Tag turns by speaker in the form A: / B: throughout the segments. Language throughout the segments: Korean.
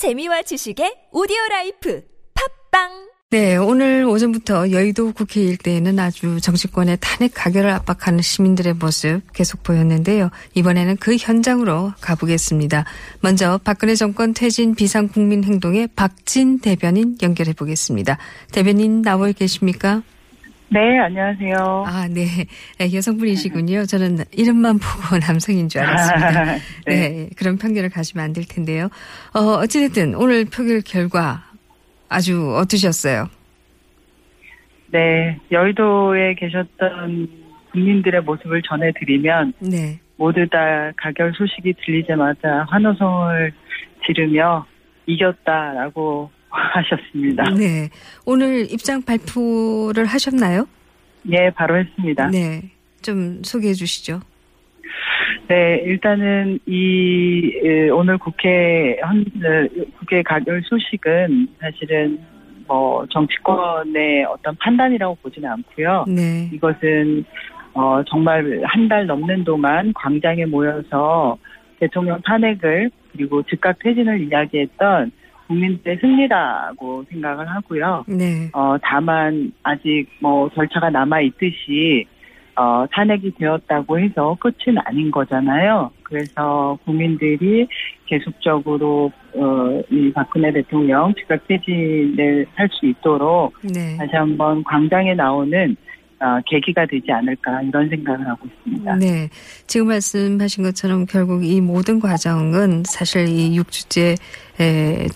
A: 재미와 지식의 오디오 라이프 팟빵
B: 네, 오늘 오전부터 여의도 국회 일대에는 아주 정치권의 탄핵 가결을 압박하는 시민들의 모습 계속 보였는데요. 이번에는 그 현장으로 가보겠습니다. 먼저 박근혜 정권 퇴진 비상국민행동의 박진 대변인 연결해 보겠습니다. 대변인 나와 계십니까?
C: 네, 안녕하세요.
B: 아, 네. 여성분이시군요. 저는 이름만 보고 남성인 줄 알았습니다. 네. 네. 그런 편견을 가지면 안 될 텐데요. 어, 어찌됐든 오늘 표결 결과 아주 어떠셨어요?
C: 네, 여의도에 계셨던 국민들의 모습을 전해드리면 네. 모두 다 가결 소식이 들리자마자 환호성을 지르며 이겼다라고 하셨습니다.
B: 네. 오늘 입장 발표를 하셨나요?
C: 네, 바로 했습니다.
B: 네. 좀 소개해 주시죠.
C: 네, 일단은 이 오늘 국회 한 국회 가결 소식은 사실은 뭐 정치권의 어떤 판단이라고 보지는 않고요. 네. 이것은 어 정말 한 달 넘는 동안 광장에 모여서 대통령 탄핵을 그리고 즉각 퇴진을 이야기했던 국민들의 승리라고 생각을 하고요. 네. 어, 다만 아직 뭐 절차가 남아 있듯이 어, 탄핵이 되었다고 해서 끝은 아닌 거잖아요. 그래서 국민들이 계속적으로 어, 이 박근혜 대통령 즉각 퇴진을 할 수 있도록 네. 다시 한번 광장에 나오는 어, 계기가 되지 않을까 이런 생각을 하고 있습니다.
B: 네. 지금 말씀하신 것처럼 결국 이 모든 과정은 사실 이 6주째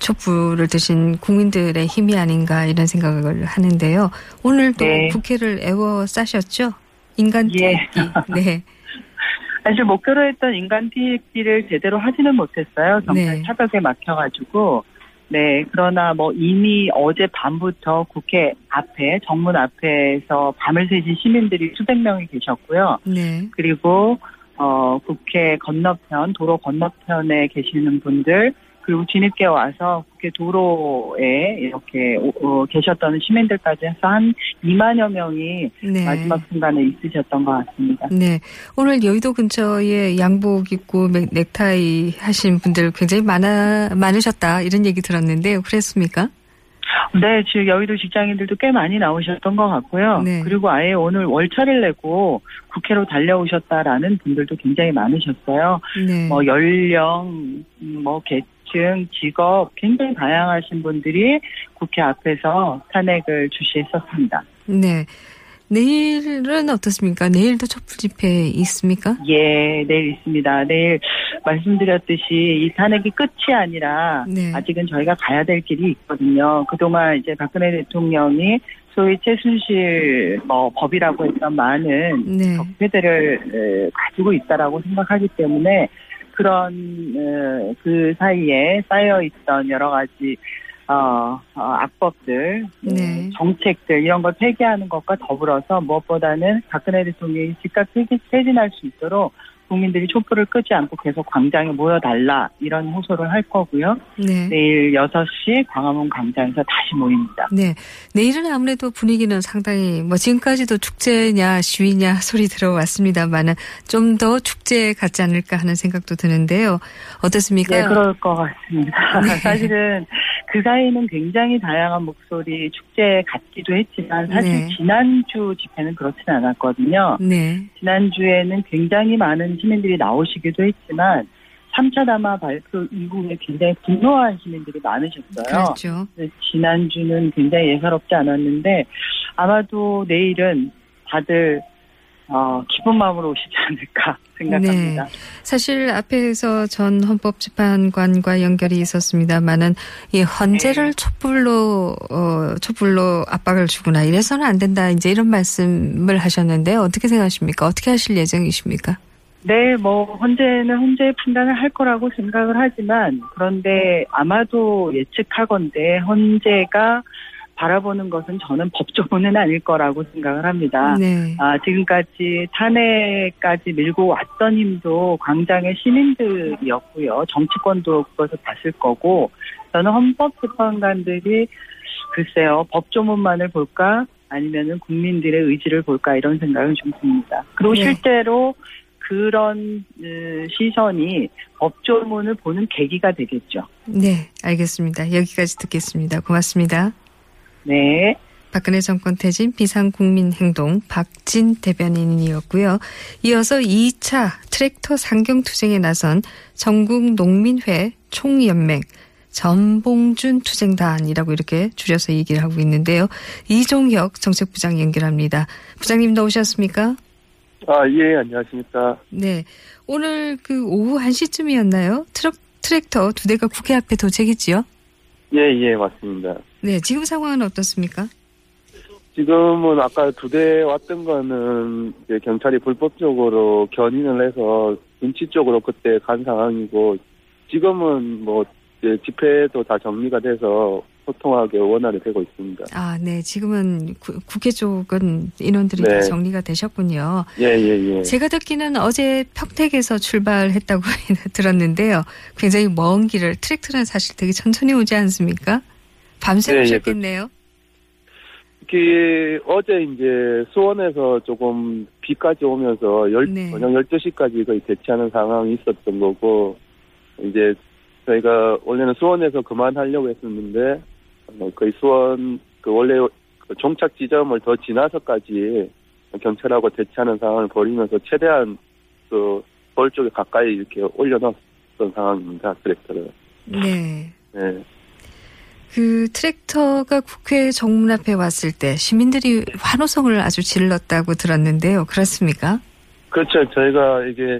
B: 촛불을 드신 국민들의 힘이 아닌가 이런 생각을 하는데요. 오늘도 네. 국회를 애워 싸셨죠? 인간 예. 티기 네.
C: 사실 목표로 했던 인간 티기를 제대로 하지는 못했어요. 정말 네. 차벽에 막혀가지고 네, 그러나 뭐 이미 어제 밤부터 국회 앞에, 정문 앞에서 밤을 새신 시민들이 수백 명이 계셨고요. 네. 그리고, 어, 국회 건너편, 도로 건너편에 계시는 분들, 그리고 뒤늦게 와서 국회 도로에 이렇게 어, 계셨던 시민들까지 해서 한 2만여 명이 네. 마지막 순간에 있으셨던 것 같습니다.
B: 네. 오늘 여의도 근처에 양복 입고 넥타이 하신 분들 굉장히 많아, 많으셨다 이런 얘기 들었는데요. 그랬습니까?
C: 네, 지금 여의도 직장인들도 꽤 많이 나오셨던 것 같고요. 네. 그리고 아예 오늘 월차를 내고 국회로 달려오셨다라는 분들도 굉장히 많으셨어요. 네. 뭐 연령, 뭐 개, 등 직업 굉장히 다양하신 분들이 국회 앞에서 탄핵을 주시했었습니다.
B: 네. 내일은 어떻습니까? 내일도 촛불 집회 있습니까?
C: 예, 내일 있습니다. 내일 말씀드렸듯이 이 탄핵이 끝이 아니라 네. 아직은 저희가 가야 될 길이 있거든요. 그동안 이제 박근혜 대통령이 소위 최순실 뭐 법이라고 했던 많은 네. 적폐들을 가지고 있다라고 생각하기 때문에 그런 어, 그 사이에 쌓여 있던 여러 가지 어, 어 악법들, 네. 정책들 이런 걸 폐기하는 것과 더불어서 무엇보다는 박근혜 대통령이 즉각 퇴진할 수 있도록 국민들이 촛불을 끄지 않고 계속 광장에 모여달라 이런 호소를 할 거고요. 네. 내일 6시 광화문 광장에서 다시 모입니다.
B: 네. 내일은 아무래도 분위기는 상당히 뭐 지금까지도 축제냐 시위냐 소리 들어왔습니다만은 좀 더 축제 같지 않을까 하는 생각도 드는데요. 어떻습니까?
C: 네, 그럴 것 같습니다. 네. 사실은 그 사이는 굉장히 다양한 목소리 축제 같기도 했지만 사실 네. 지난주 집회는 그렇지는 않았거든요. 네. 지난주에는 굉장히 많은 시민들이 나오시기도 했지만 3차 담화 발표 이후에 굉장히 분노한 시민들이 많으셨어요.
B: 그렇죠.
C: 지난주는 굉장히 예사롭지 않았는데 아마도 내일은 다들 어, 기쁜 마음으로 오시지 않을까 생각합니다. 네.
B: 사실 앞에서 전 헌법재판관과 연결이 있었습니다만은 이 헌재를 네. 촛불로 어, 촛불로 압박을 주거나 이래서는 안 된다 이제 이런 말씀을 하셨는데 어떻게 생각하십니까? 어떻게 하실 예정이십니까?
C: 네, 뭐 헌재는 헌재 판단을 할 거라고 생각을 하지만 그런데 아마도 예측하건대 헌재가 바라보는 것은 저는 법조문은 아닐 거라고 생각을 합니다. 네. 아, 지금까지 탄핵까지 밀고 왔던 힘도 광장의 시민들이었고요. 정치권도 그것을 봤을 거고 저는 헌법재판관들이 글쎄요 법조문만을 볼까 아니면은 국민들의 의지를 볼까 이런 생각은 좀 듭니다. 그리고 네. 실제로 그런 어, 시선이 법조문을 보는 계기가 되겠죠.
B: 네, 알겠습니다. 여기까지 듣겠습니다. 고맙습니다.
C: 네.
B: 박근혜 정권 퇴진 비상국민행동 박진 대변인이었고요. 이어서 2차 트랙터 상경투쟁에 나선 전국농민회 총연맹 전봉준 투쟁단이라고 이렇게 줄여서 얘기를 하고 있는데요. 이종혁 정책부장 연결합니다. 부장님 나오셨습니까?
D: 아, 예, 안녕하십니까.
B: 네. 오늘 그 오후 1시쯤이었나요? 트럭, 트랙터 두 대가 국회 앞에 도착했지요?
D: 예, 예, 맞습니다.
B: 네. 지금 상황은 어떻습니까?
D: 지금은 아까 두 대 왔던 거는 이제 경찰이 불법적으로 견인을 해서 눈치 쪽으로 그때 간 상황이고 지금은 뭐 이제 집회도 다 정리가 돼서 소통하게 원활히 되고 있습니다.
B: 아, 네. 지금은 구- 국회 쪽은 인원들이
D: 네.
B: 다 정리가 되셨군요.
D: 예, 예, 예.
B: 제가 듣기는 어제 평택에서 출발했다고 들었는데요. 굉장히 먼 길을 트랙터는 사실 되게 천천히 오지 않습니까? 밤새
D: 네, 예,
B: 오셨겠네요.
D: 특히 어제 이제 수원에서 조금 비까지 오면서 열,
B: 네.
D: 저녁 12시까지 거의 대치하는 상황이 있었던 거고 이제 저희가 원래는 수원에서 그만하려고 했었는데 어, 거의 수원 그 원래 그 종착 지점을 더 지나서까지 경찰하고 대치하는 상황을 벌이면서 최대한 그 서울 쪽에 가까이 이렇게 올려놨던 상황입니다 트랙터를.
B: 네.
D: 네.
B: 그 트랙터가 국회 정문 앞에 왔을 때 시민들이 환호성을 아주 질렀다고 들었는데요. 그렇습니까?
D: 그렇죠. 저희가 이게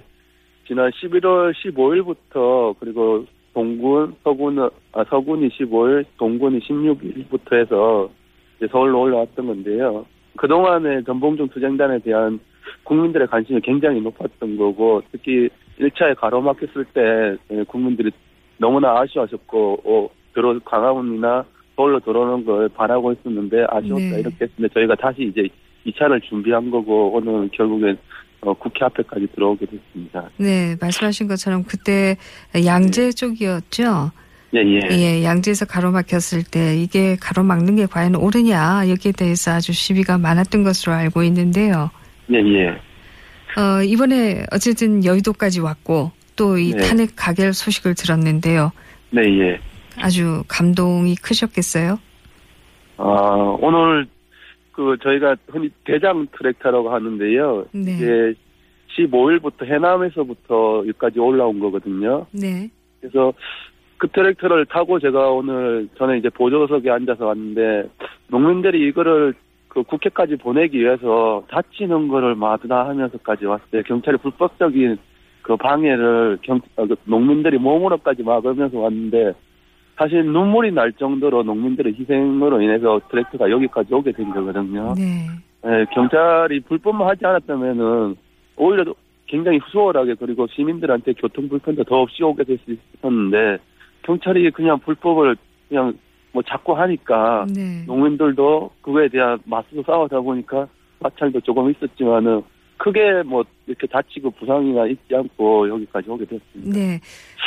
D: 지난 11월 15일부터 그리고 동군, 서군, 아, 서군이 15일, 동군이 16일부터 해서 서울로 올라왔던 건데요. 그동안에 전봉중 투쟁단에 대한 국민들의 관심이 굉장히 높았던 거고, 특히 1차에 가로막혔을 때 예, 국민들이 너무나 아쉬워하셨고, 어, 들어, 광화문이나 서울로 들어오는 걸 바라고 있었는데, 아쉬웠다
B: 네.
D: 이렇게 했는데, 저희가 다시 이제 2차를 준비한 거고, 오늘 결국엔 어, 국회 앞에까지 들어오게 됐습니다.
B: 네, 말씀하신 것처럼 그때 양재 쪽이었죠.
D: 예, 예.
B: 예, 양재에서 가로막혔을 때 이게 가로막는 게 과연 옳으냐 여기에 대해서 아주 시비가 많았던 것으로 알고 있는데요.
D: 예, 예.
B: 어, 이번에 어쨌든 여의도까지 왔고 또이
D: 네.
B: 탄핵 가결 소식을 들었는데요.
D: 네, 예.
B: 아주 감동이 크셨겠어요?
D: 아, 오늘 그 저희가 흔히 대장 트랙터라고 하는데요.
B: 네.
D: 이제 15일부터 해남에서부터 여기까지 올라온 거거든요.
B: 네.
D: 그래서 그 트랙터를 타고 제가 오늘 저는 이제 보조석에 앉아서 왔는데 농민들이 이거를 그 국회까지 보내기 위해서 다치는 거를 마다하면서까지 왔어요. 경찰이 불법적인 그 방해를 경, 어, 그 농민들이 몸으로까지 막으면서 왔는데 사실 눈물이 날 정도로 농민들의 희생으로 인해서 트랙터가 여기까지 오게 된 거거든요.
B: 네.
D: 예, 경찰이 불법만 하지 않았다면은 오히려 굉장히 수월하게 그리고 시민들한테 교통 불편도 더 없이 오게 될 수 있었는데 경찰이 그냥 불법을 그냥 뭐 자꾸 하니까
B: 네.
D: 농민들도 그거에 대한 맞서 싸우다 보니까 마찰도 조금 있었지만은 크게 뭐 이렇게 다치고 부상이나 있지 않고 여기까지 오게 됐습니다.
B: 네.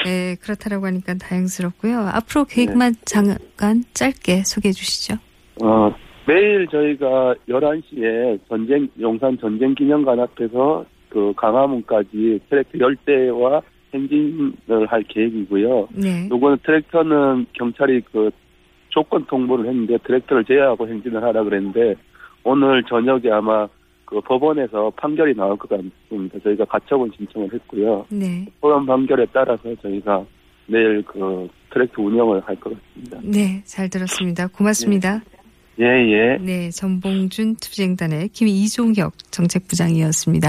B: 네, 그렇다라고 하니까 다행스럽고요. 앞으로 계획만 잠깐 짧게 소개해 주시죠.
D: 어, 매일 저희가 11시에 전쟁, 용산 전쟁 기념관 앞에서 그 강화문까지 트랙터 10대와 행진을 할 계획이고요.
B: 네.
D: 요거는 트랙터는 경찰이 그 조건 통보를 했는데 트랙터를 제외하고 행진을 하라 그랬는데 오늘 저녁에 아마 그 법원에서 판결이 나올 것 같습니다. 저희가 가처분 신청을 했고요.
B: 네.
D: 법원 판결에 따라서 저희가 내일 그 트랙터 운영을 할 것 같습니다.
B: 네, 잘 들었습니다. 고맙습니다.
D: 예, 예.
B: 네, 전봉준 투쟁단의 김이종혁 정책부장이었습니다.